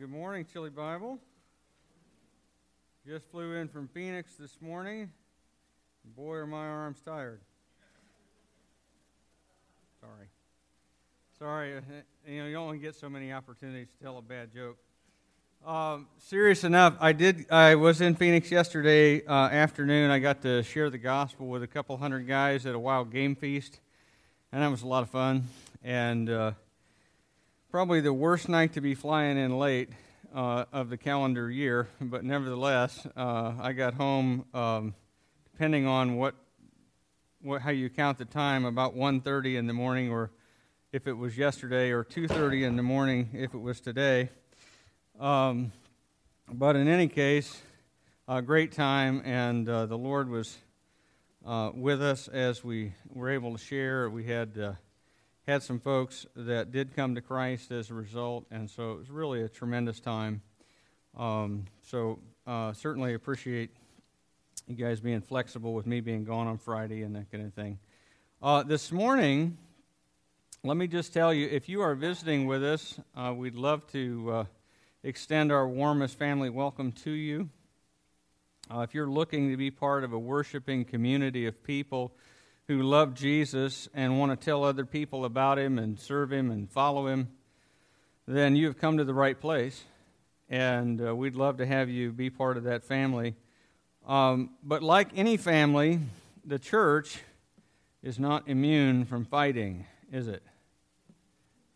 good morning, Chili Bible. Just flew in from Phoenix this morning. Boy, are my arms tired. Sorry. Sorry, uh, you know, you only get so many opportunities to tell a bad joke. Um, serious enough, I did. I was in Phoenix yesterday uh, afternoon. I got to share the gospel with a couple hundred guys at a wild game feast, and that was a lot of fun. And uh, probably the worst night to be flying in late uh, of the calendar year, but nevertheless, uh, I got home, um, depending on what, what, how you count the time, about 1.30 in the morning, or if it was yesterday, or 2.30 in the morning if it was today. Um, but in any case, a great time, and uh, the Lord was uh, with us as we were able to share. We had uh, had some folks that did come to Christ as a result, and so it was really a tremendous time. Um, so uh, certainly appreciate you guys being flexible with me being gone on Friday and that kind of thing. Uh, this morning, let me just tell you, if you are visiting with us, uh, we'd love to uh, extend our warmest family welcome to you. Uh, if you're looking to be part of a worshiping community of people who love Jesus and want to tell other people about him and serve him and follow him, then you have come to the right place. And uh, we'd love to have you be part of that family. Um, but like any family, the church is not immune from fighting, is it?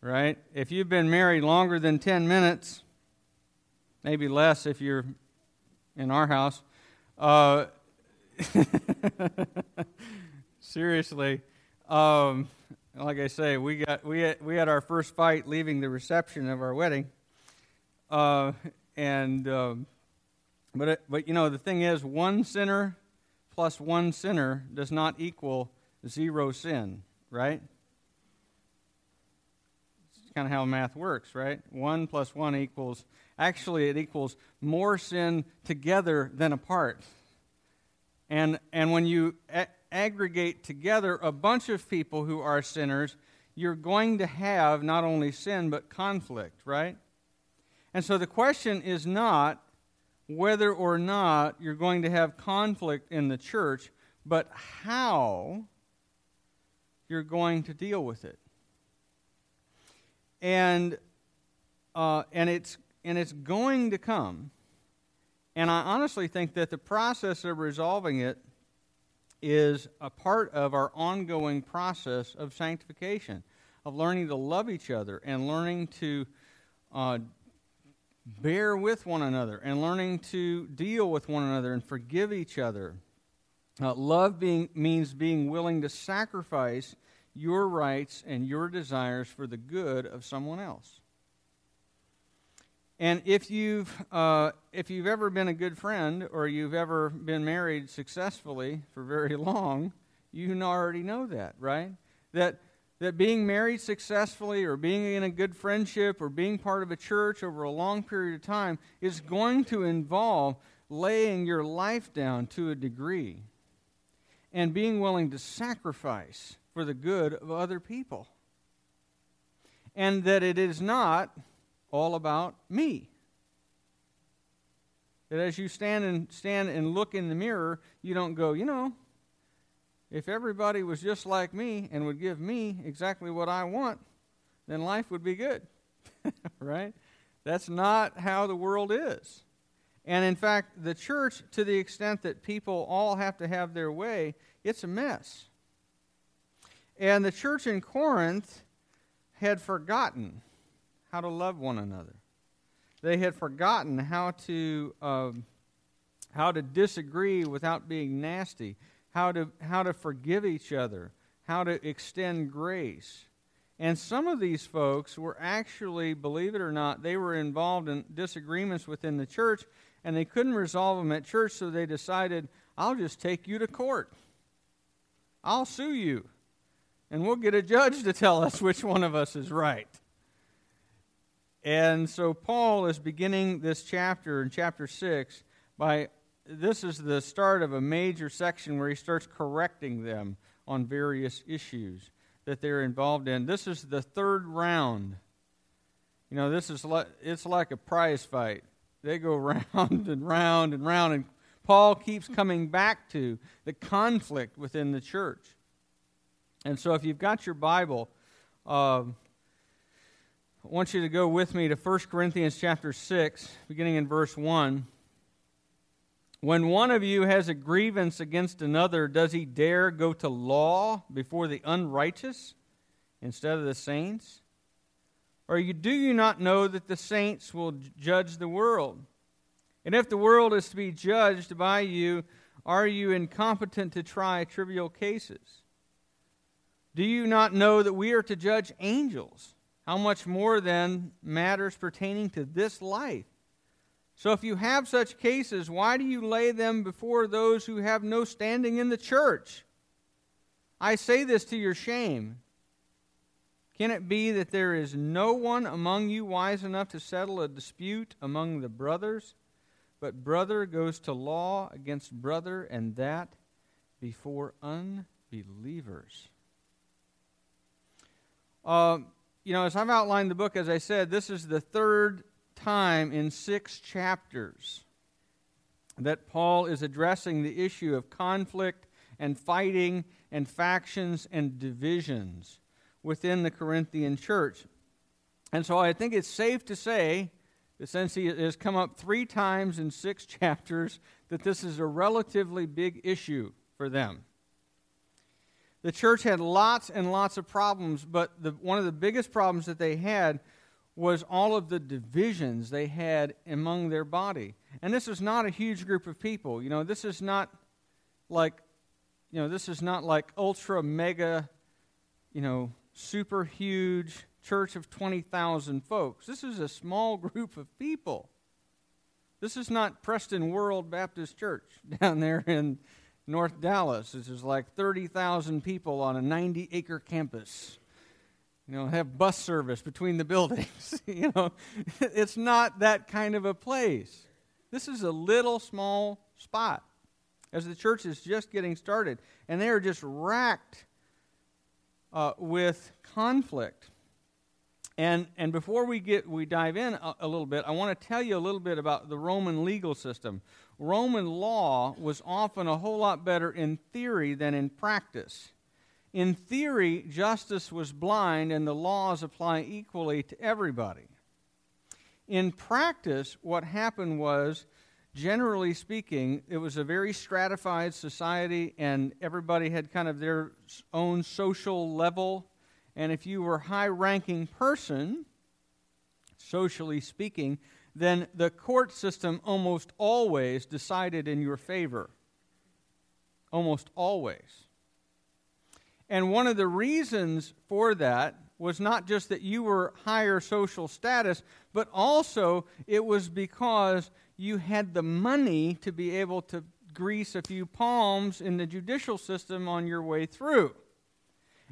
Right? If you've been married longer than 10 minutes, maybe less if you're in our house, uh, seriously, um, like I say, we got we had, we had our first fight leaving the reception of our wedding, uh, and um, but it, but you know the thing is, one sinner plus one sinner does not equal zero sin, right? It's kind of how math works, right? One plus one equals actually it equals more sin together than apart. And and when you aggregate together a bunch of people who are sinners, you're going to have not only sin, but conflict, right? And so the question is not whether or not you're going to have conflict in the church, but how you're going to deal with it. And, uh, and, it's, and it's going to come. And I honestly think that the process of resolving it is a part of our ongoing process of sanctification, of learning to love each other and learning to uh, bear with one another and learning to deal with one another and forgive each other. Uh, love being, means being willing to sacrifice your rights and your desires for the good of someone else. And if you've, uh, if you've ever been a good friend or you've ever been married successfully for very long, you already know that, right? That, that being married successfully or being in a good friendship or being part of a church over a long period of time is going to involve laying your life down to a degree and being willing to sacrifice for the good of other people. And that it is not all about me. That as you stand and stand and look in the mirror, you don't go, you know, if everybody was just like me and would give me exactly what I want, then life would be good. right? That's not how the world is. And in fact, the church, to the extent that people all have to have their way, it's a mess. And the church in Corinth had forgotten how to love one another. They had forgotten how to, um, how to disagree without being nasty, how to, how to forgive each other, how to extend grace. And some of these folks were actually, believe it or not, they were involved in disagreements within the church, and they couldn't resolve them at church, so they decided, I'll just take you to court. I'll sue you, and we'll get a judge to tell us which one of us is right. And so Paul is beginning this chapter in chapter 6 by this is the start of a major section where he starts correcting them on various issues that they're involved in. This is the third round You know, this is like, it's like a prize fight. They go round and round and round, and Paul keeps coming back to the conflict within the church. And so, if you've got your Bible, uh, I want you to go with me to 1 Corinthians chapter 6, beginning in verse 1. When one of you has a grievance against another, does he dare go to law before the unrighteous instead of the saints? Or you, do you not know that the saints will judge the world? And if the world is to be judged by you, are you incompetent to try trivial cases? Do you not know that we are to judge angels? How much more then matters pertaining to this life? So if you have such cases, why do you lay them before those who have no standing in the church? I say this to your shame. Can it be that there is no one among you wise enough to settle a dispute among the brothers? But brother goes to law against brother, and that before unbelievers. Uh, you know, as I've outlined the book, as I said, this is the third time in six chapters that Paul is addressing the issue of conflict and fighting and factions and divisions within the Corinthian church. And so I think it's safe to say that since he has come up three times in six chapters, that this is a relatively big issue for them. The church had lots and lots of problems, but the, one of the biggest problems that they had was all of the divisions they had among their body. And this is not a huge group of people. You know, this is not like, you know, this is not like ultra mega, you know, super huge church of 20,000 folks. This is a small group of people. This is not Prestonwood Baptist Church down there in North Dallas. This is like 30,000 people on a 90 acre campus. You know, have bus service between the buildings. you know, it's not that kind of a place. This is a little small spot as the church is just getting started. And they are just racked uh, with conflict. And, and before we, get, we dive in a, a little bit, I want to tell you a little bit about the Roman legal system. Roman law was often a whole lot better in theory than in practice. In theory, justice was blind and the laws apply equally to everybody. In practice, what happened was generally speaking, it was a very stratified society, and everybody had kind of their own social level. And if you were a high ranking person, socially speaking, then the court system almost always decided in your favor. Almost always. And one of the reasons for that was not just that you were higher social status, but also it was because you had the money to be able to grease a few palms in the judicial system on your way through.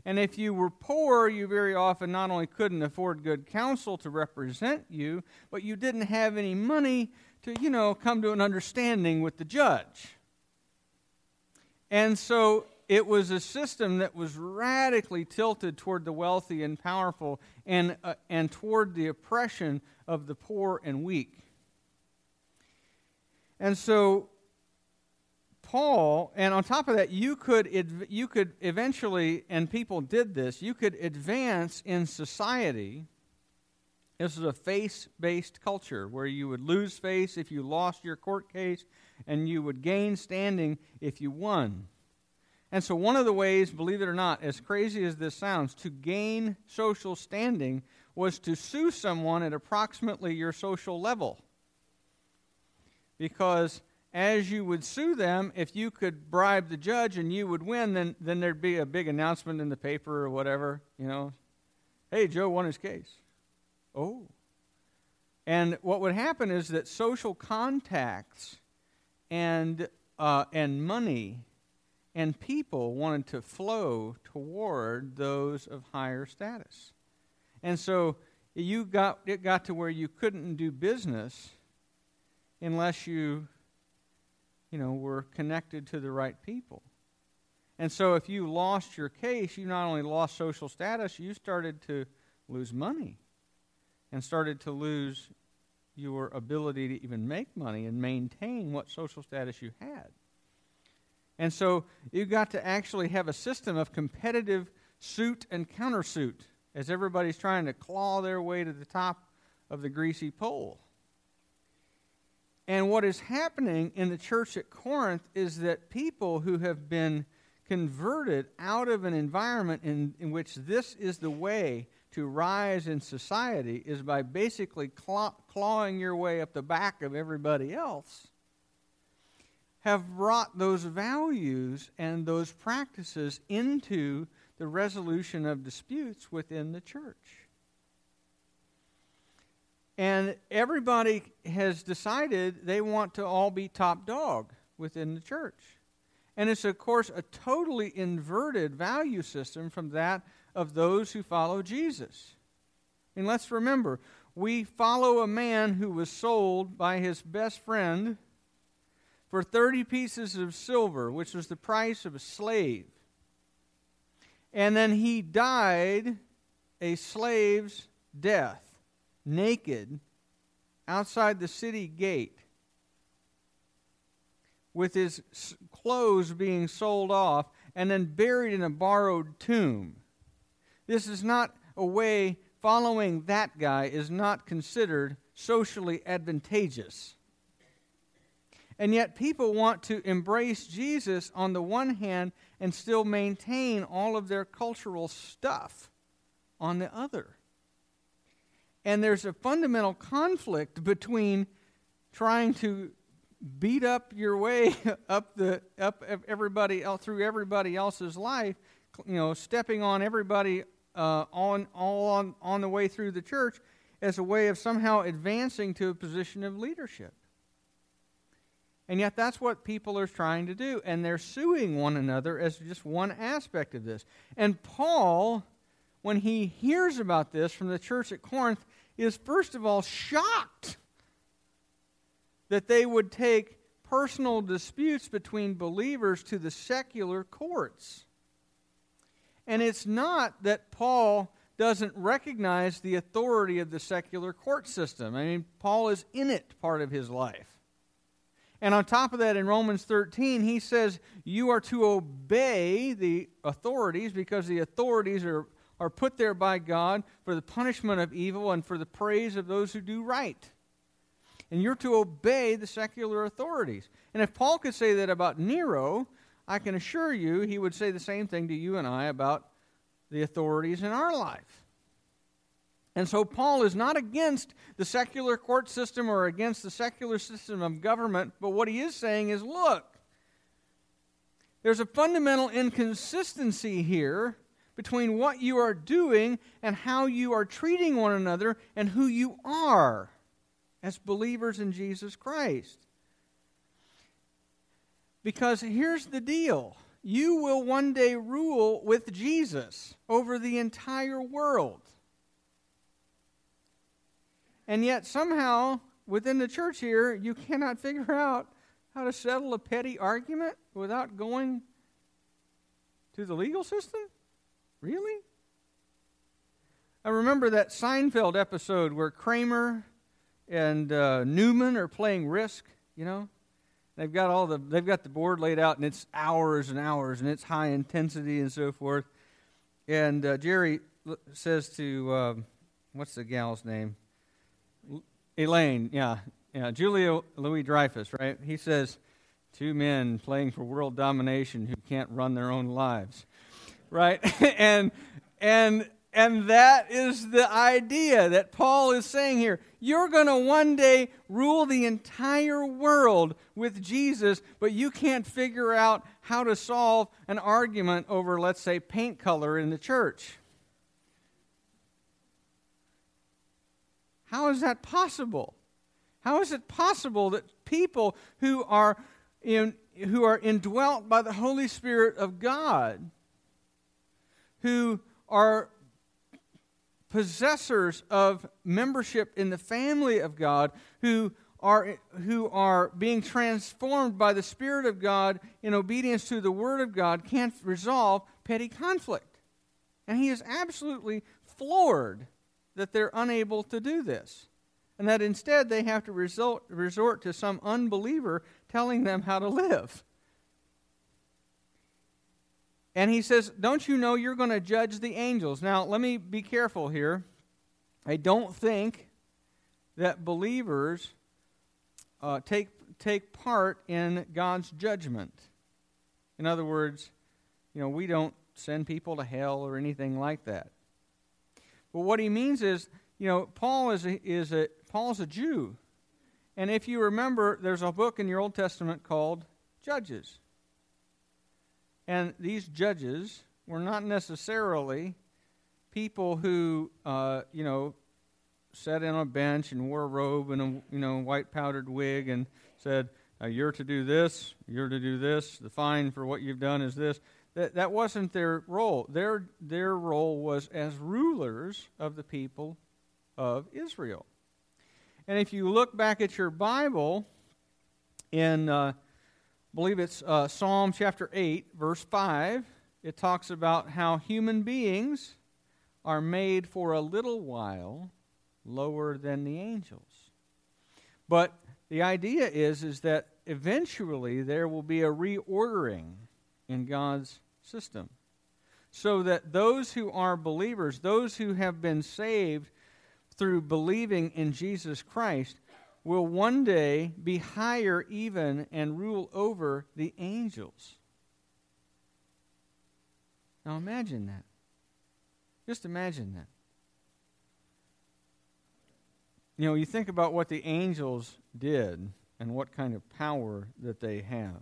And if you were poor, you very often not only couldn't afford good counsel to represent you, but you didn't have any money to, you know, come to an understanding with the judge. And so it was a system that was radically tilted toward the wealthy and powerful and, uh, and toward the oppression of the poor and weak. And so Paul, and on top of that, you could, you could eventually, and people did this, you could advance in society. This is a face based culture where you would lose face if you lost your court case, and you would gain standing if you won. And so, one of the ways, believe it or not, as crazy as this sounds, to gain social standing was to sue someone at approximately your social level because as you would sue them, if you could bribe the judge and you would win, then, then there'd be a big announcement in the paper or whatever, you know. Hey, Joe won his case. Oh. And what would happen is that social contacts and, uh, and money and people wanted to flow toward those of higher status. And so you got, it got to where you couldn't do business unless you, you know, were connected to the right people. And so if you lost your case, you not only lost social status, you started to lose money. and started to lose your ability to even make money and maintain what social status you had. And so you got to actually have a system of competitive suit and countersuit as everybody's trying to claw their way to the top of the greasy pole. And what is happening in the church at Corinth is that people who have been converted out of an environment in, in which this is the way to rise in society is by basically claw, clawing your way up the back of everybody else, have brought those values and those practices into the resolution of disputes within the church. And everybody has decided they want to all be top dog within the church. And it's, of course, a totally inverted value system from that of those who follow Jesus. And let's remember, we follow a man who was sold by his best friend for 30 pieces of silver, which was the price of a slave. And then he died a slave's death, naked, outside the city gate, with his clothes being sold off, and then buried in a borrowed tomb. This is not a way, following that guy is not considered socially advantageous. And yet, people want to embrace Jesus on the one hand and still maintain all of their cultural stuff on the other. And there's a fundamental conflict between trying to beat up your way up the up everybody else through everybody else's life, you know, stepping on everybody uh, on all on on the way through the church as a way of somehow advancing to a position of leadership. And yet, that's what people are trying to do. And they're suing one another as just one aspect of this. And Paul, when he hears about this from the church at Corinth, is first of all shocked that they would take personal disputes between believers to the secular courts. And it's not that Paul doesn't recognize the authority of the secular court system. I mean, Paul is in it part of his life. And on top of that, in Romans 13, he says you are to obey the authorities because the authorities are, are put there by God for the punishment of evil and for the praise of those who do right. And you're to obey the secular authorities. And if Paul could say that about Nero, I can assure you he would say the same thing to you and I about the authorities in our life. And so Paul is not against the secular court system or against the secular system of government, but what he is saying is look, there's a fundamental inconsistency here between what you are doing and how you are treating one another and who you are as believers in Jesus Christ. Because here's the deal you will one day rule with Jesus over the entire world. And yet, somehow, within the church here, you cannot figure out how to settle a petty argument without going to the legal system? Really? I remember that Seinfeld episode where Kramer and uh, Newman are playing Risk, you know? They've got all the they've got the board laid out and it's hours and hours and it's high intensity and so forth. And uh, Jerry says to uh, what's the gal's name? Elaine, yeah, yeah, Julia Louis Dreyfus, right? He says, two men playing for world domination who can't run their own lives, right? and and and that is the idea that Paul is saying here. You're going to one day rule the entire world with Jesus, but you can't figure out how to solve an argument over, let's say, paint color in the church. How is that possible? How is it possible that people who are, in, who are indwelt by the Holy Spirit of God, who are possessors of membership in the family of God, who are, who are being transformed by the Spirit of God in obedience to the Word of God, can't resolve petty conflict? And he is absolutely floored that they're unable to do this, and that instead they have to resort, resort to some unbeliever telling them how to live. And he says, Don't you know you're going to judge the angels? Now, let me be careful here. I don't think that believers uh, take, take part in God's judgment. In other words, you know, we don't send people to hell or anything like that. But what he means is, you know, Paul is a, is a Paul's a Jew, and if you remember, there's a book in your Old Testament called Judges, and these judges were not necessarily people who, uh, you know, sat in a bench and wore a robe and a you know white powdered wig and said, "You're to do this. You're to do this. The fine for what you've done is this." That, that wasn't their role. Their, their role was as rulers of the people of Israel. And if you look back at your Bible, in, uh, believe it's uh, Psalm chapter 8, verse 5, it talks about how human beings are made for a little while lower than the angels. But the idea is, is that eventually there will be a reordering in God's system. So that those who are believers, those who have been saved through believing in Jesus Christ, will one day be higher even and rule over the angels. Now imagine that. Just imagine that. You know, you think about what the angels did and what kind of power that they have.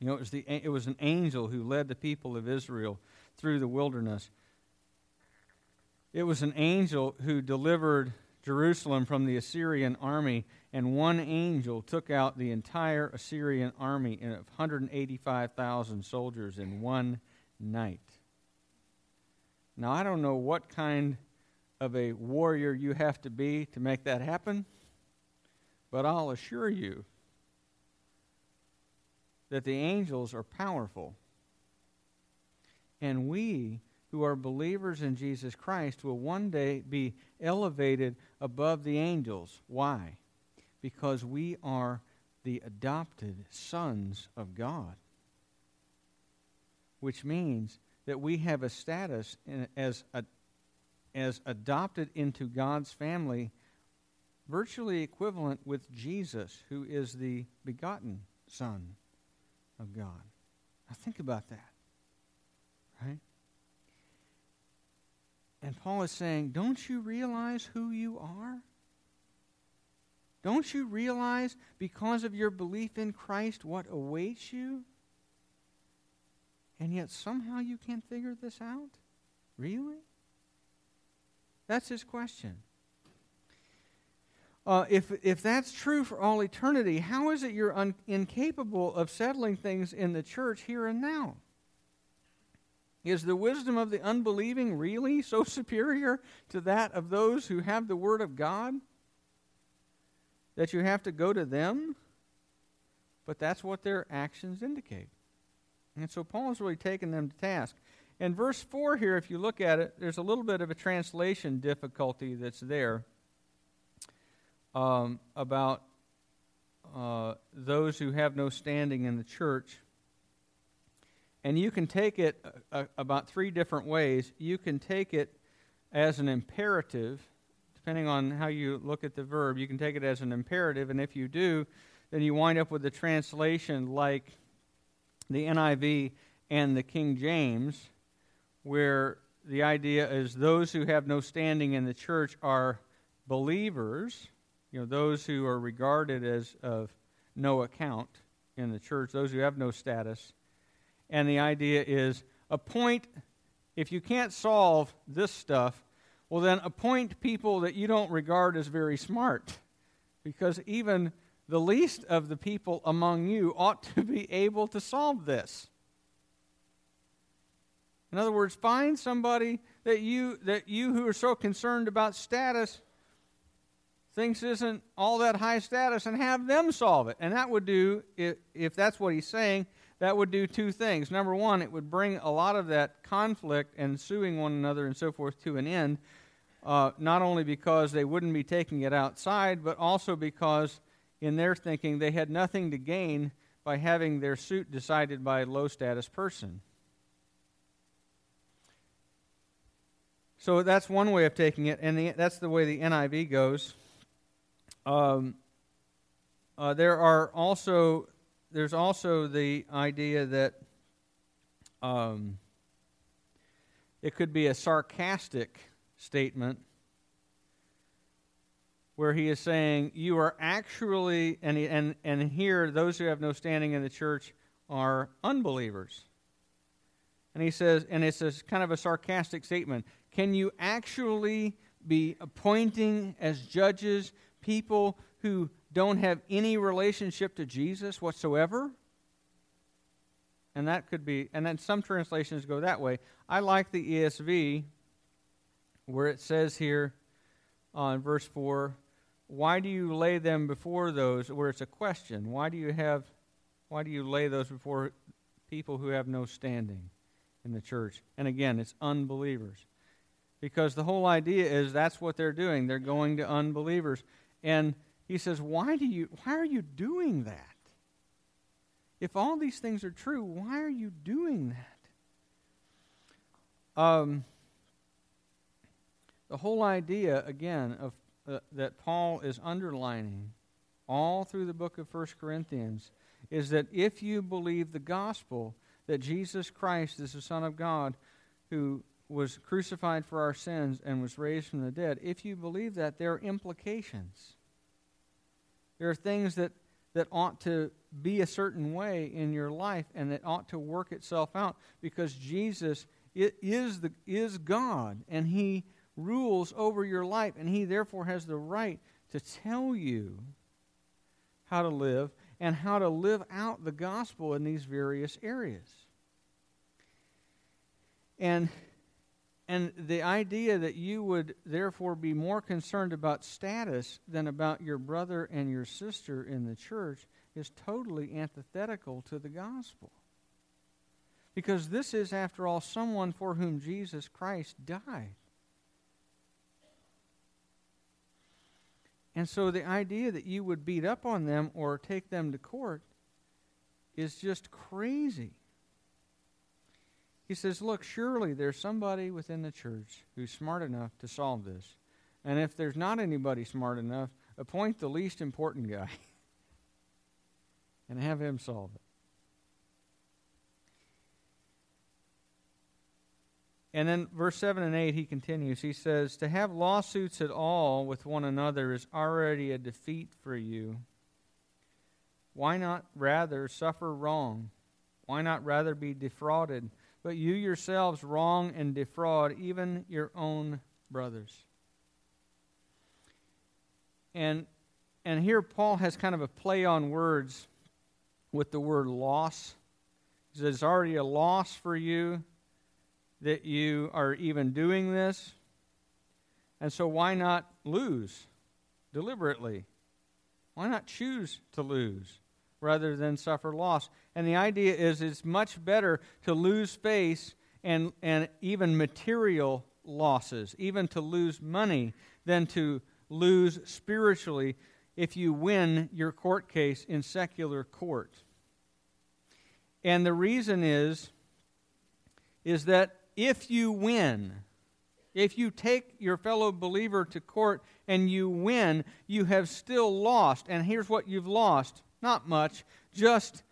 You know, it was, the, it was an angel who led the people of Israel through the wilderness. It was an angel who delivered Jerusalem from the Assyrian army, and one angel took out the entire Assyrian army of 185,000 soldiers in one night. Now, I don't know what kind of a warrior you have to be to make that happen, but I'll assure you that the angels are powerful. And we who are believers in Jesus Christ will one day be elevated above the angels. Why? Because we are the adopted sons of God. Which means that we have a status as, a, as adopted into God's family, virtually equivalent with Jesus, who is the begotten Son of God. Now think about that. Right? And Paul is saying, Don't you realize who you are? Don't you realize, because of your belief in Christ, what awaits you? And yet somehow you can't figure this out? Really? That's his question. Uh, if, if that's true for all eternity, how is it you're un- incapable of settling things in the church here and now? Is the wisdom of the unbelieving really so superior to that of those who have the Word of God that you have to go to them? But that's what their actions indicate. And so Paul is really taking them to task. In verse 4 here, if you look at it, there's a little bit of a translation difficulty that's there um, about uh, those who have no standing in the church. And you can take it uh, uh, about three different ways. You can take it as an imperative, depending on how you look at the verb. You can take it as an imperative, and if you do, then you wind up with a translation like the NIV and the King James, where the idea is those who have no standing in the church are believers you know, those who are regarded as of no account in the church, those who have no status. And the idea is appoint, if you can't solve this stuff, well, then appoint people that you don't regard as very smart. Because even the least of the people among you ought to be able to solve this. In other words, find somebody that you, that you who are so concerned about status thinks isn't all that high status and have them solve it. And that would do, if, if that's what he's saying, that would do two things. Number one, it would bring a lot of that conflict and suing one another and so forth to an end, uh, not only because they wouldn't be taking it outside, but also because, in their thinking, they had nothing to gain by having their suit decided by a low status person. So that's one way of taking it, and the, that's the way the NIV goes. Um, uh, there are also there's also the idea that um, it could be a sarcastic statement where he is saying you are actually and and and here those who have no standing in the church are unbelievers. And he says and it's a kind of a sarcastic statement. Can you actually be appointing as judges people who don't have any relationship to Jesus whatsoever? And that could be, and then some translations go that way. I like the ESV where it says here on verse 4 why do you lay them before those? where it's a question. Why do you have why do you lay those before people who have no standing in the church? And again it's unbelievers. Because the whole idea is that's what they're doing. They're going to unbelievers. And he says, Why do you why are you doing that? If all these things are true, why are you doing that? Um, the whole idea, again, of uh, that Paul is underlining all through the book of 1 Corinthians is that if you believe the gospel that Jesus Christ is the Son of God who was crucified for our sins and was raised from the dead, if you believe that, there are implications. There are things that, that ought to be a certain way in your life and that ought to work itself out because Jesus is, the, is God and He rules over your life and He therefore has the right to tell you how to live and how to live out the gospel in these various areas. And and the idea that you would therefore be more concerned about status than about your brother and your sister in the church is totally antithetical to the gospel. Because this is, after all, someone for whom Jesus Christ died. And so the idea that you would beat up on them or take them to court is just crazy. He says, Look, surely there's somebody within the church who's smart enough to solve this. And if there's not anybody smart enough, appoint the least important guy and have him solve it. And then verse 7 and 8, he continues. He says, To have lawsuits at all with one another is already a defeat for you. Why not rather suffer wrong? Why not rather be defrauded? But you yourselves wrong and defraud even your own brothers. And and here Paul has kind of a play on words with the word loss. He says it's already a loss for you that you are even doing this. And so why not lose deliberately? Why not choose to lose? rather than suffer loss. And the idea is it's much better to lose face and, and even material losses, even to lose money, than to lose spiritually if you win your court case in secular court. And the reason is is that if you win, if you take your fellow believer to court and you win, you have still lost. And here's what you've lost not much, just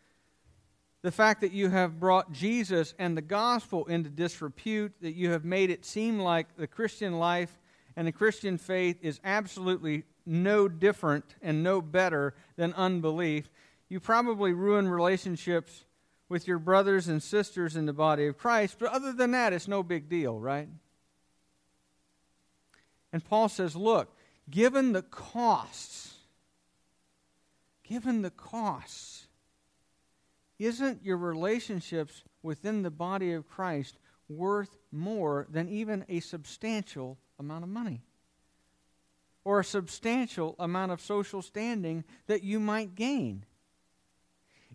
the fact that you have brought Jesus and the gospel into disrepute, that you have made it seem like the Christian life and the Christian faith is absolutely no different and no better than unbelief. You probably ruin relationships with your brothers and sisters in the body of Christ, but other than that, it's no big deal, right? And Paul says, look, given the costs given the costs, isn't your relationships within the body of Christ worth more than even a substantial amount of money? Or a substantial amount of social standing that you might gain?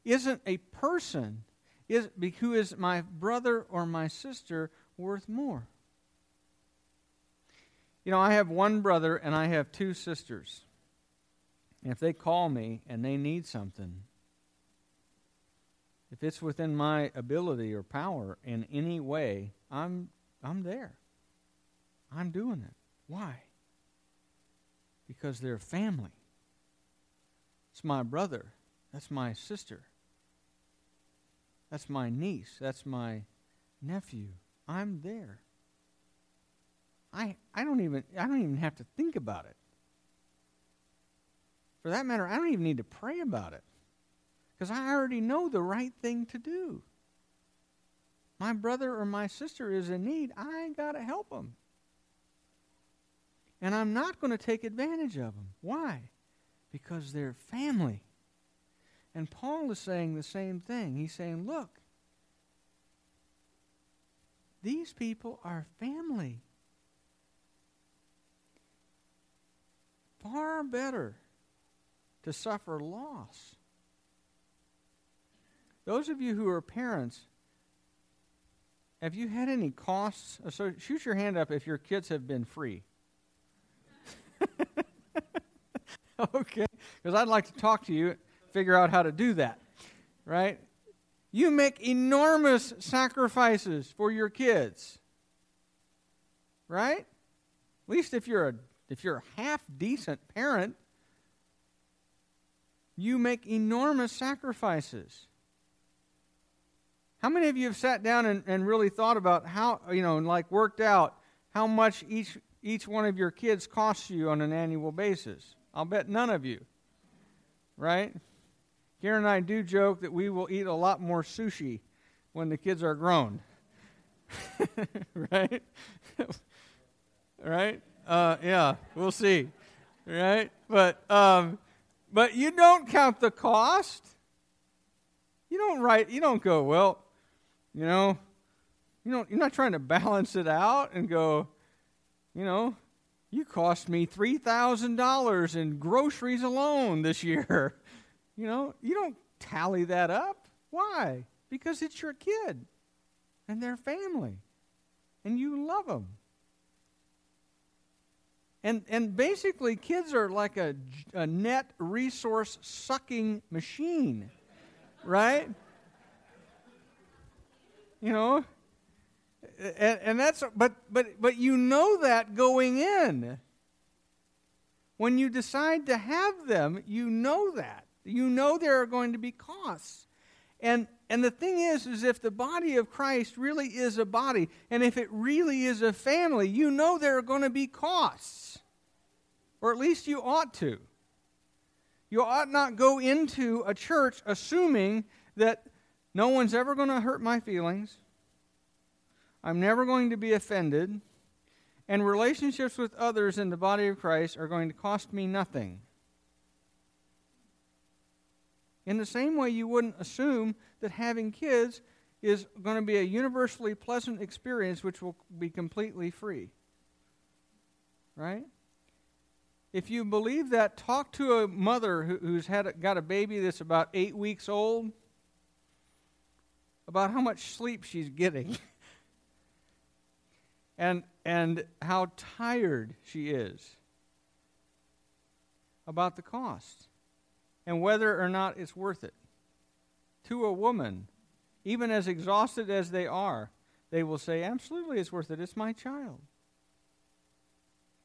Isn't a person is, who is my brother or my sister worth more? You know, I have one brother and I have two sisters. And if they call me and they need something, if it's within my ability or power in any way, I'm I'm there. I'm doing it. Why? Because they're family. It's my brother. That's my sister. That's my niece. That's my nephew. I'm there. I, I don't even I don't even have to think about it. For that matter, I don't even need to pray about it. Because I already know the right thing to do. My brother or my sister is in need. I got to help them. And I'm not going to take advantage of them. Why? Because they're family. And Paul is saying the same thing. He's saying, look, these people are family. Far better to suffer loss. Those of you who are parents, have you had any costs? So shoot your hand up if your kids have been free. okay, because I'd like to talk to you, figure out how to do that, right? You make enormous sacrifices for your kids, right? At least if you're a if you're a half decent parent, you make enormous sacrifices. How many of you have sat down and, and really thought about how, you know, and like worked out how much each, each one of your kids costs you on an annual basis? I'll bet none of you. Right? Karen and I do joke that we will eat a lot more sushi when the kids are grown. right? right? Uh, yeah, we'll see. Right? But um, but you don't count the cost. You don't write. You don't go well. You know, you don't. You're not trying to balance it out and go. You know, you cost me three thousand dollars in groceries alone this year. You know, you don't tally that up. Why? Because it's your kid and their family, and you love them. And, and basically, kids are like a, a net resource sucking machine, right? You know? And, and that's, but, but, but you know that going in. When you decide to have them, you know that. You know there are going to be costs. And, and the thing is, is if the body of Christ really is a body, and if it really is a family, you know there are going to be costs. Or at least you ought to. You ought not go into a church assuming that no one's ever going to hurt my feelings. I'm never going to be offended. And relationships with others in the body of Christ are going to cost me nothing. In the same way, you wouldn't assume that having kids is going to be a universally pleasant experience which will be completely free. Right? If you believe that, talk to a mother who's had got a baby that's about eight weeks old about how much sleep she's getting and, and how tired she is about the cost and whether or not it's worth it. To a woman, even as exhausted as they are, they will say, Absolutely, it's worth it. It's my child.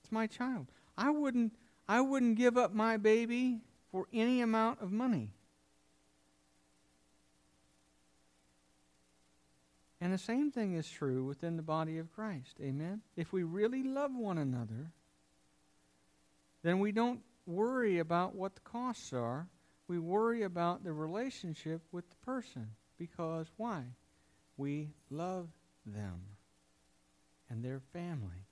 It's my child. I wouldn't, I wouldn't give up my baby for any amount of money. And the same thing is true within the body of Christ. Amen? If we really love one another, then we don't worry about what the costs are. We worry about the relationship with the person. Because why? We love them and their family.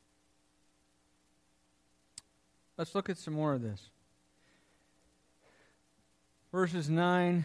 Let's look at some more of this. Verses 9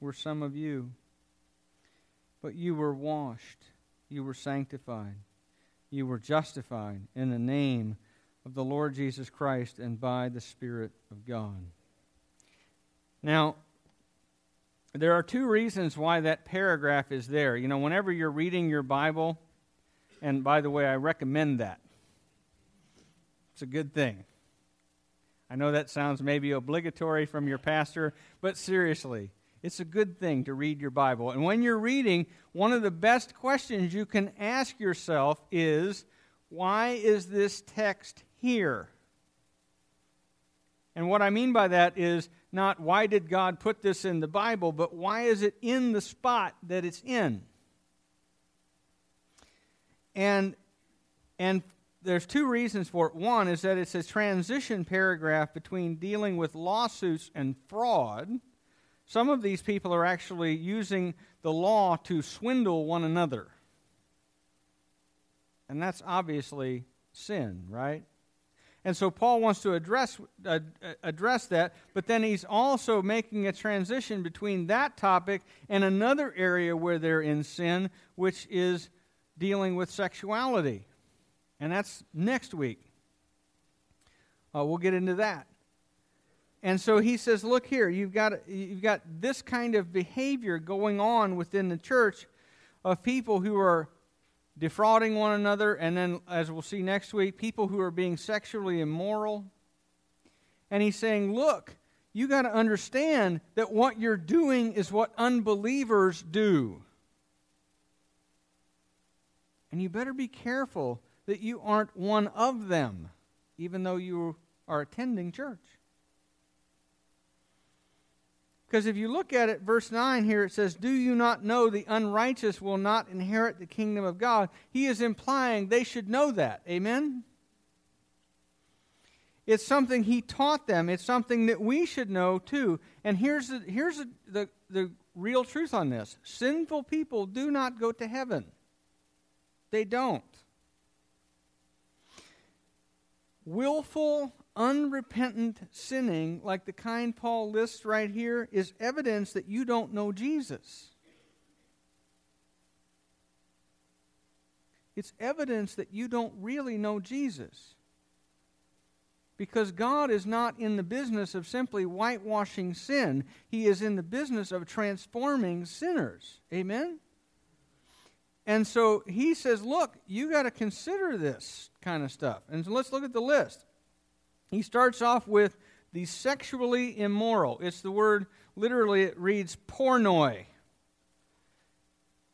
were some of you. But you were washed, you were sanctified, you were justified in the name of the Lord Jesus Christ and by the Spirit of God. Now, there are two reasons why that paragraph is there. You know, whenever you're reading your Bible, and by the way, I recommend that. It's a good thing. I know that sounds maybe obligatory from your pastor, but seriously, it's a good thing to read your Bible. And when you're reading, one of the best questions you can ask yourself is why is this text here? And what I mean by that is not why did God put this in the Bible, but why is it in the spot that it's in? And and there's two reasons for it. One is that it's a transition paragraph between dealing with lawsuits and fraud. Some of these people are actually using the law to swindle one another. And that's obviously sin, right? And so Paul wants to address, uh, address that, but then he's also making a transition between that topic and another area where they're in sin, which is dealing with sexuality. And that's next week. Uh, we'll get into that. And so he says, look here, you've got, you've got this kind of behavior going on within the church of people who are defrauding one another, and then, as we'll see next week, people who are being sexually immoral. And he's saying, look, you got to understand that what you're doing is what unbelievers do. And you better be careful that you aren't one of them, even though you are attending church. Because if you look at it, verse 9 here, it says, Do you not know the unrighteous will not inherit the kingdom of God? He is implying they should know that. Amen? It's something he taught them. It's something that we should know too. And here's the, here's the, the, the real truth on this sinful people do not go to heaven. They don't. Willful, unrepentant sinning, like the kind Paul lists right here, is evidence that you don't know Jesus. It's evidence that you don't really know Jesus. Because God is not in the business of simply whitewashing sin, He is in the business of transforming sinners. Amen? And so he says, look, you got to consider this kind of stuff. And so let's look at the list. He starts off with the sexually immoral. It's the word, literally, it reads pornoi.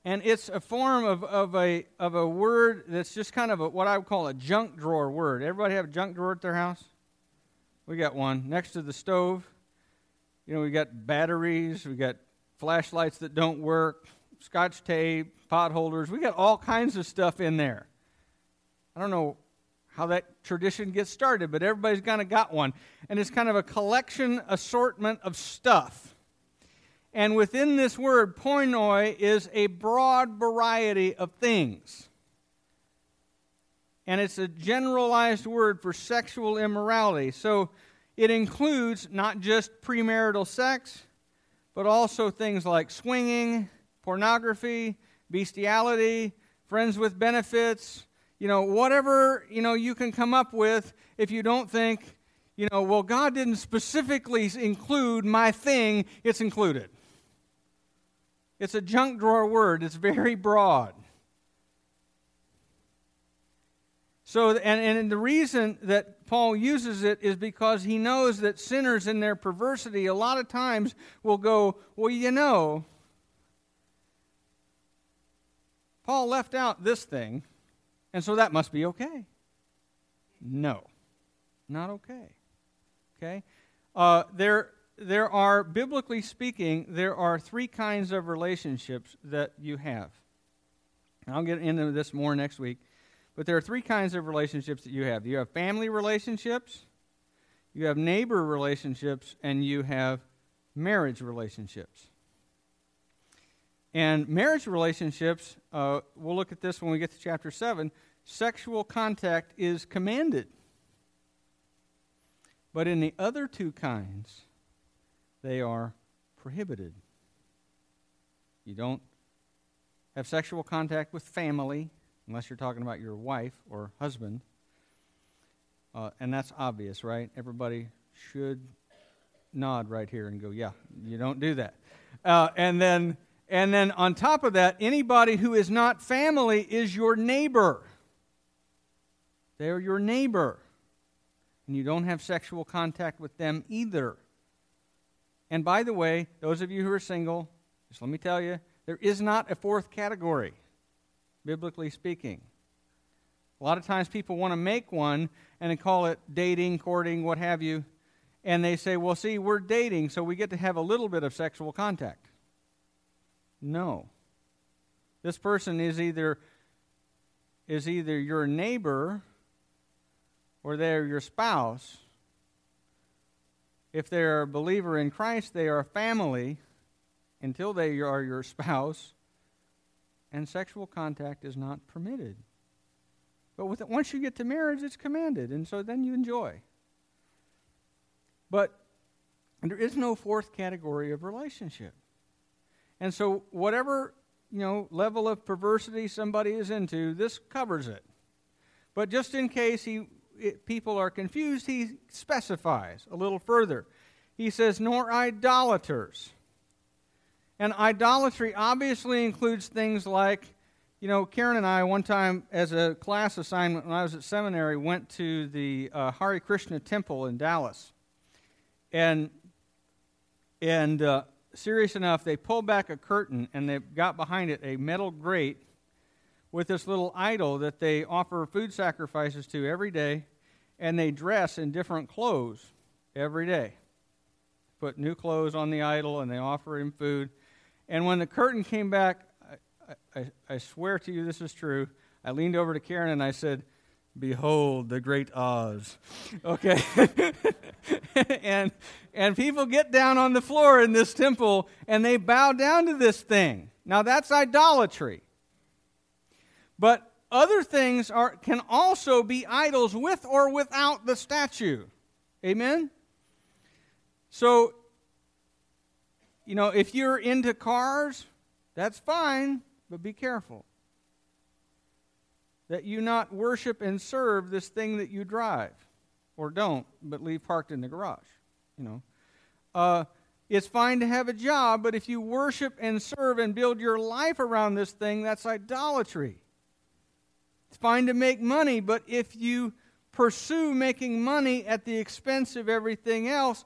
And it's a form of, of, a, of a word that's just kind of a, what I would call a junk drawer word. Everybody have a junk drawer at their house? We got one next to the stove. You know, we got batteries, we got flashlights that don't work, scotch tape, pot holders. We got all kinds of stuff in there. I don't know how that tradition gets started, but everybody's kind of got one. And it's kind of a collection assortment of stuff. And within this word, pornoi is a broad variety of things. And it's a generalized word for sexual immorality. So it includes not just premarital sex, but also things like swinging, pornography, bestiality, friends with benefits, you know, whatever, you know, you can come up with if you don't think, you know, well, God didn't specifically include my thing, it's included. It's a junk drawer word, it's very broad. So, and, and the reason that Paul uses it is because he knows that sinners in their perversity a lot of times will go, well, you know, Paul left out this thing, and so that must be okay. No, not okay. Okay? Uh, there, there are, biblically speaking, there are three kinds of relationships that you have. And I'll get into this more next week. But there are three kinds of relationships that you have you have family relationships, you have neighbor relationships, and you have marriage relationships. And marriage relationships, uh, we'll look at this when we get to chapter 7. Sexual contact is commanded. But in the other two kinds, they are prohibited. You don't have sexual contact with family, unless you're talking about your wife or husband. Uh, and that's obvious, right? Everybody should nod right here and go, yeah, you don't do that. Uh, and then and then on top of that, anybody who is not family is your neighbor. They're your neighbor. And you don't have sexual contact with them either. And by the way, those of you who are single, just let me tell you, there is not a fourth category, biblically speaking. A lot of times people want to make one and they call it dating, courting, what have you. And they say, well, see, we're dating, so we get to have a little bit of sexual contact. No. This person is either is either your neighbor or they're your spouse. If they're a believer in Christ, they are a family until they are your spouse, and sexual contact is not permitted. But with, once you get to marriage, it's commanded, and so then you enjoy. But there is no fourth category of relationship. And so, whatever you know level of perversity somebody is into, this covers it. But just in case he, it, people are confused, he specifies a little further. He says, "Nor idolaters." And idolatry obviously includes things like, you know, Karen and I, one time as a class assignment when I was at seminary, went to the uh, Hare Krishna temple in Dallas. And, and uh, serious enough, they pulled back a curtain and they got behind it a metal grate with this little idol that they offer food sacrifices to every day, and they dress in different clothes every day. Put new clothes on the idol and they offer him food. And when the curtain came back, I, I, I swear to you this is true. I leaned over to Karen and I said, Behold the great Oz. Okay. and and people get down on the floor in this temple and they bow down to this thing. Now that's idolatry. But other things are can also be idols with or without the statue. Amen. So you know, if you're into cars, that's fine, but be careful that you not worship and serve this thing that you drive, or don't, but leave parked in the garage. You know, uh, it's fine to have a job, but if you worship and serve and build your life around this thing, that's idolatry. It's fine to make money, but if you pursue making money at the expense of everything else,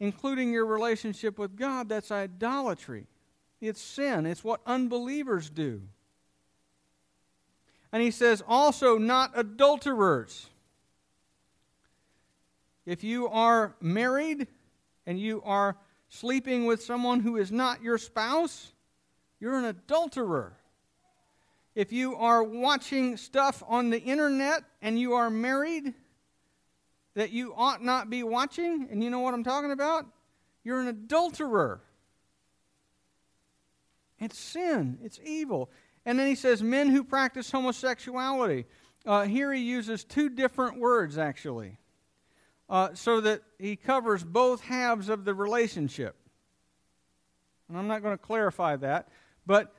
including your relationship with God, that's idolatry. It's sin. It's what unbelievers do. And he says, also not adulterers. If you are married and you are sleeping with someone who is not your spouse, you're an adulterer. If you are watching stuff on the internet and you are married that you ought not be watching, and you know what I'm talking about, you're an adulterer. It's sin, it's evil. And then he says, men who practice homosexuality. Uh, here he uses two different words, actually, uh, so that he covers both halves of the relationship. And I'm not going to clarify that, but,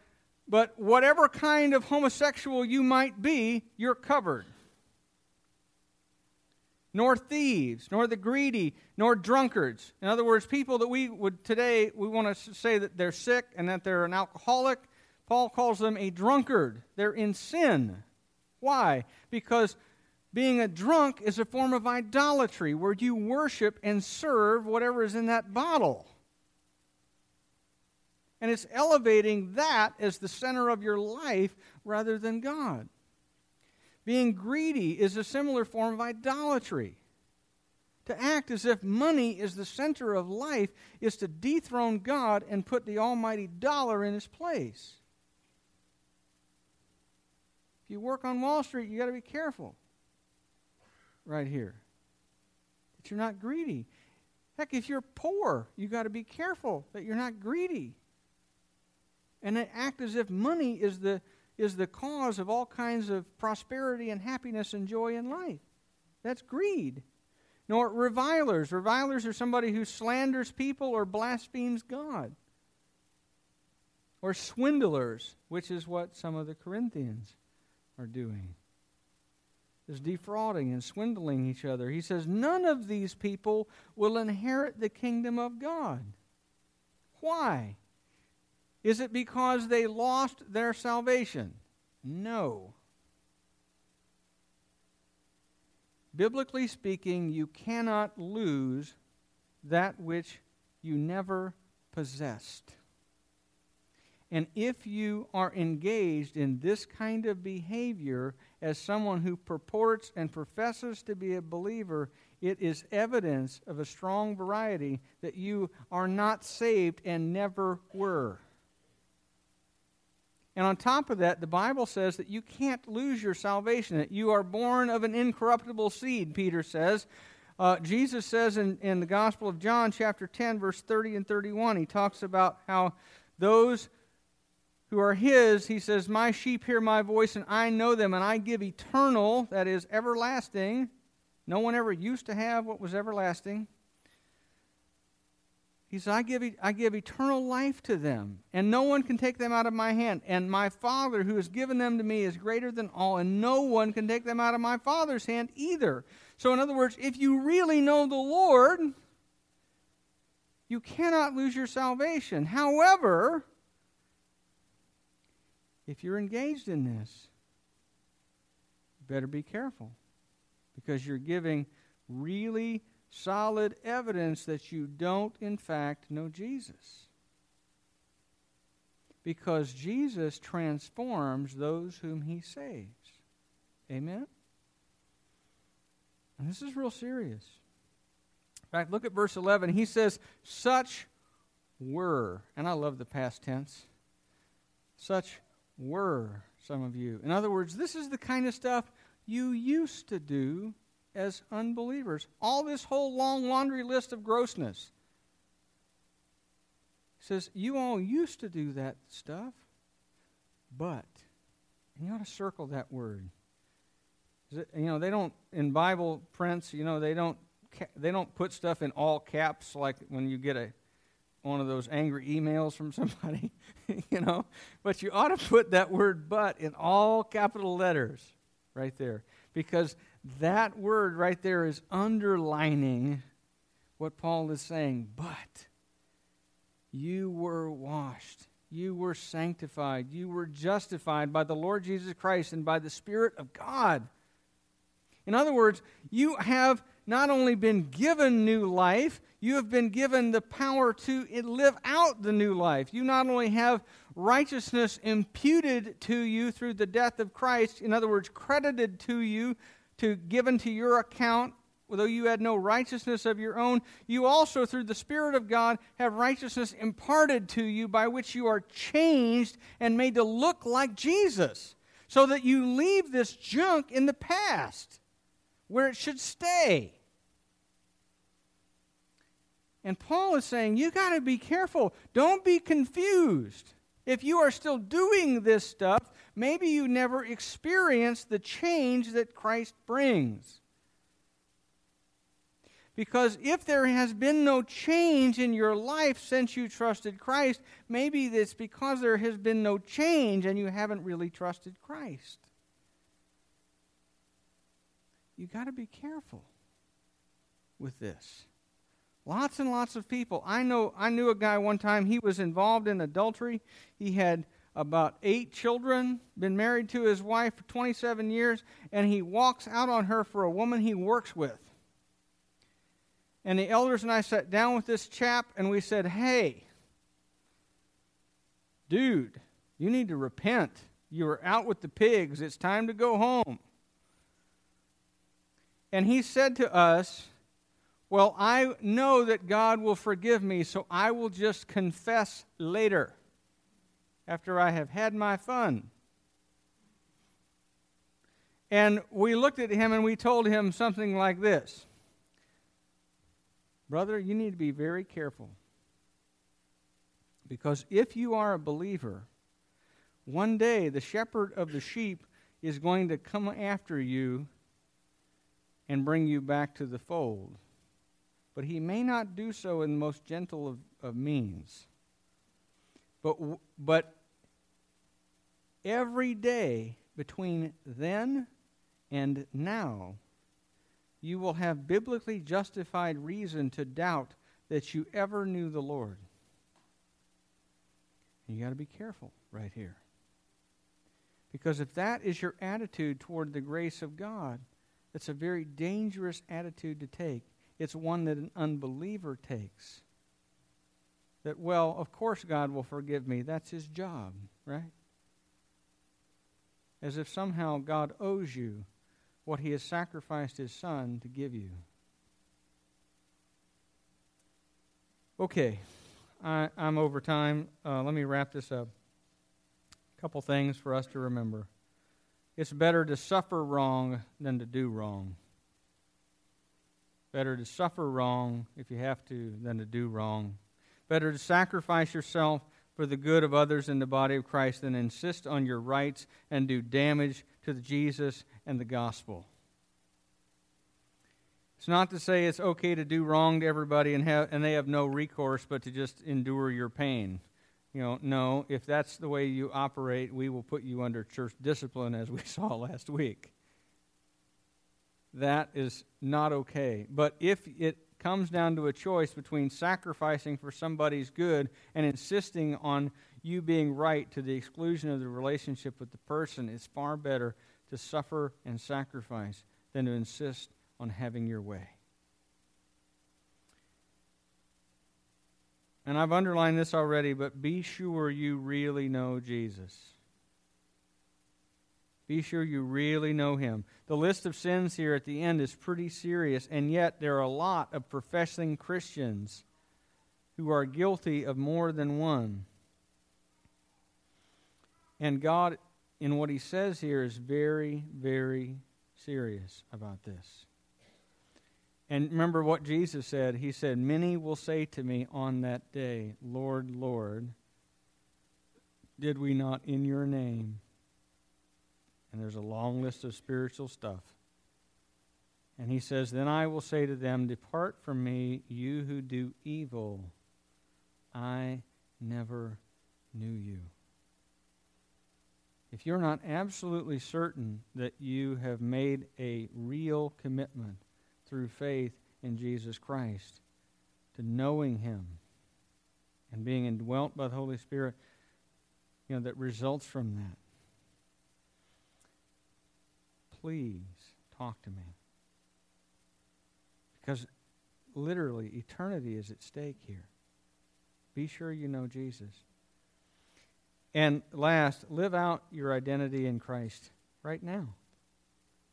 but whatever kind of homosexual you might be, you're covered. Nor thieves, nor the greedy, nor drunkards. In other words, people that we would today, we want to say that they're sick and that they're an alcoholic Paul calls them a drunkard. They're in sin. Why? Because being a drunk is a form of idolatry where you worship and serve whatever is in that bottle. And it's elevating that as the center of your life rather than God. Being greedy is a similar form of idolatry. To act as if money is the center of life is to dethrone God and put the almighty dollar in his place. If you work on Wall Street, you got to be careful right here that you're not greedy. Heck, if you're poor, you got to be careful that you're not greedy. and act as if money is the, is the cause of all kinds of prosperity and happiness and joy in life. That's greed. Nor revilers. Revilers are somebody who slanders people or blasphemes God. Or swindlers, which is what some of the Corinthians are doing. Is defrauding and swindling each other. He says, None of these people will inherit the kingdom of God. Why? Is it because they lost their salvation? No. Biblically speaking, you cannot lose that which you never possessed. And if you are engaged in this kind of behavior as someone who purports and professes to be a believer, it is evidence of a strong variety that you are not saved and never were. And on top of that, the Bible says that you can't lose your salvation, that you are born of an incorruptible seed, Peter says. Uh, Jesus says in, in the Gospel of John, chapter 10, verse 30 and 31, he talks about how those who are his, he says, My sheep hear my voice, and I know them, and I give eternal, that is, everlasting. No one ever used to have what was everlasting. He says, I give, I give eternal life to them, and no one can take them out of my hand. And my Father, who has given them to me, is greater than all, and no one can take them out of my Father's hand either. So, in other words, if you really know the Lord, you cannot lose your salvation. However, if you're engaged in this, better be careful because you're giving really solid evidence that you don't, in fact, know Jesus. Because Jesus transforms those whom he saves. Amen? And this is real serious. In fact, look at verse 11. He says, Such were, and I love the past tense, such were some of you. In other words, this is the kind of stuff you used to do as unbelievers. All this whole long laundry list of grossness. He says, You all used to do that stuff, but, and you ought to circle that word. You know, they don't, in Bible prints, you know, they don't, they don't put stuff in all caps like when you get a, one of those angry emails from somebody, you know. But you ought to put that word but in all capital letters right there because that word right there is underlining what Paul is saying. But you were washed, you were sanctified, you were justified by the Lord Jesus Christ and by the Spirit of God. In other words, you have not only been given new life, you have been given the power to live out the new life. You not only have righteousness imputed to you through the death of Christ, in other words, credited to you to given to your account, though you had no righteousness of your own, you also, through the Spirit of God, have righteousness imparted to you by which you are changed and made to look like Jesus, so that you leave this junk in the past where it should stay. And Paul is saying, you got to be careful. Don't be confused. If you are still doing this stuff, maybe you never experienced the change that Christ brings. Because if there has been no change in your life since you trusted Christ, maybe it's because there has been no change and you haven't really trusted Christ. You got to be careful with this. Lots and lots of people. I know I knew a guy one time he was involved in adultery. He had about eight children, been married to his wife for 27 years, and he walks out on her for a woman he works with. And the elders and I sat down with this chap and we said, Hey, dude, you need to repent. You were out with the pigs. It's time to go home. And he said to us, Well, I know that God will forgive me, so I will just confess later after I have had my fun. And we looked at him and we told him something like this Brother, you need to be very careful. Because if you are a believer, one day the shepherd of the sheep is going to come after you and bring you back to the fold. But he may not do so in the most gentle of, of means. But, but every day between then and now, you will have biblically justified reason to doubt that you ever knew the Lord. And you got to be careful right here. Because if that is your attitude toward the grace of God, it's a very dangerous attitude to take. It's one that an unbeliever takes. That, well, of course God will forgive me. That's his job, right? As if somehow God owes you what he has sacrificed his son to give you. Okay, I, am over time. Uh, let me wrap this up. A couple things for us to remember. It's better to suffer wrong than to do wrong. Better to suffer wrong if you have to than to do wrong. Better to sacrifice yourself for the good of others in the body of Christ than insist on your rights and do damage to Jesus and the gospel. It's not to say it's okay to do wrong to everybody and, have, and they have no recourse but to just endure your pain. You know, no, if that's the way you operate, we will put you under church discipline as we saw last week. That is not okay. But if it comes down to a choice between sacrificing for somebody's good and insisting on you being right to the exclusion of the relationship with the person, it's far better to suffer and sacrifice than to insist on having your way. And I've underlined this already, but be sure you really know Jesus. Be sure you really know him. The list of sins here at the end is pretty serious, and yet there are a lot of professing Christians who are guilty of more than one. And God, in what he says here, is very, very serious about this. And remember what Jesus said. He said, Many will say to me on that day, Lord, Lord, did we not in your name? And there's a long list of spiritual stuff. And he says, Then I will say to them, Depart from me, you who do evil. I never knew you. If you're not absolutely certain that you have made a real commitment through faith in Jesus Christ to knowing Him and being indwelt by the Holy Spirit, you know, that results from that. Please talk to me. Because literally, eternity is at stake here. Be sure you know Jesus. And last, live out your identity in Christ right now.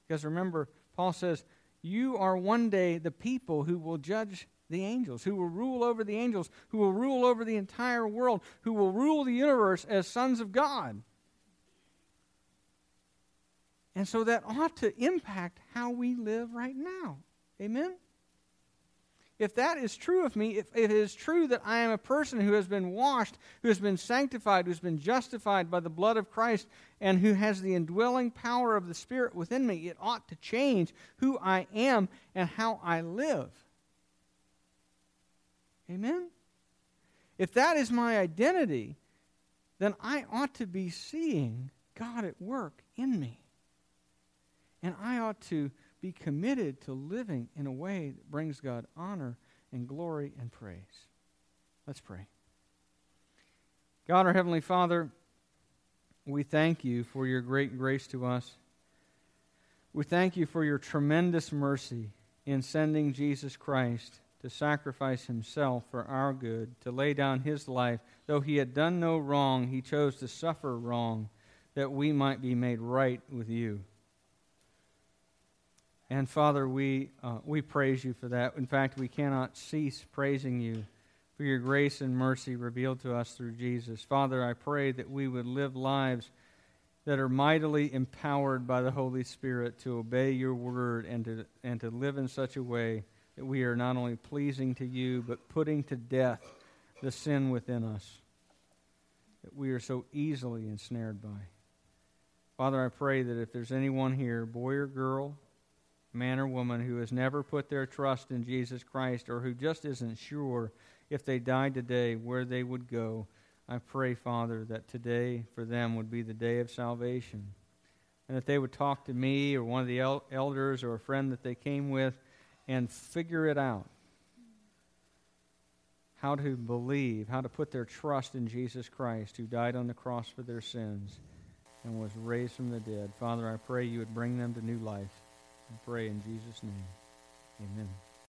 Because remember, Paul says, you are one day the people who will judge the angels, who will rule over the angels, who will rule over the entire world, who will rule the universe as sons of God. And so that ought to impact how we live right now. Amen? if that is true of me, if it is true that I am a person who has been washed, who has been sanctified, who has been justified by the blood of Christ, and who has the indwelling power of the Spirit within me, it ought to change who I am and how I live. Amen? If that is my identity, then I ought to be seeing God at work in me. And I ought to be committed to living in a way that brings God honor and glory and praise. Let's pray. God, our Heavenly Father, we thank you for your great grace to us. We thank you for your tremendous mercy in sending Jesus Christ to sacrifice himself for our good, to lay down his life. Though he had done no wrong, he chose to suffer wrong that we might be made right with you. And Father, we, uh, we praise you for that. In fact, we cannot cease praising you for your grace and mercy revealed to us through Jesus. Father, I pray that we would live lives that are mightily empowered by the Holy Spirit to obey your word and to, and to live in such a way that we are not only pleasing to you, but putting to death the sin within us. that we are so easily ensnared by. Father, I pray that if there's anyone here, boy or girl, man or woman, who has never put their trust in Jesus Christ or who just isn't sure if they died today where they would go, I pray, Father, that today for them would be the day of salvation. And that they would talk to me or one of the el- elders or a friend that they came with and figure it out. How to believe, how to put their trust in Jesus Christ, who died on the cross for their sins and was raised from the dead. Father, I pray you would bring them to new life. I pray in Jesus' name. Amen.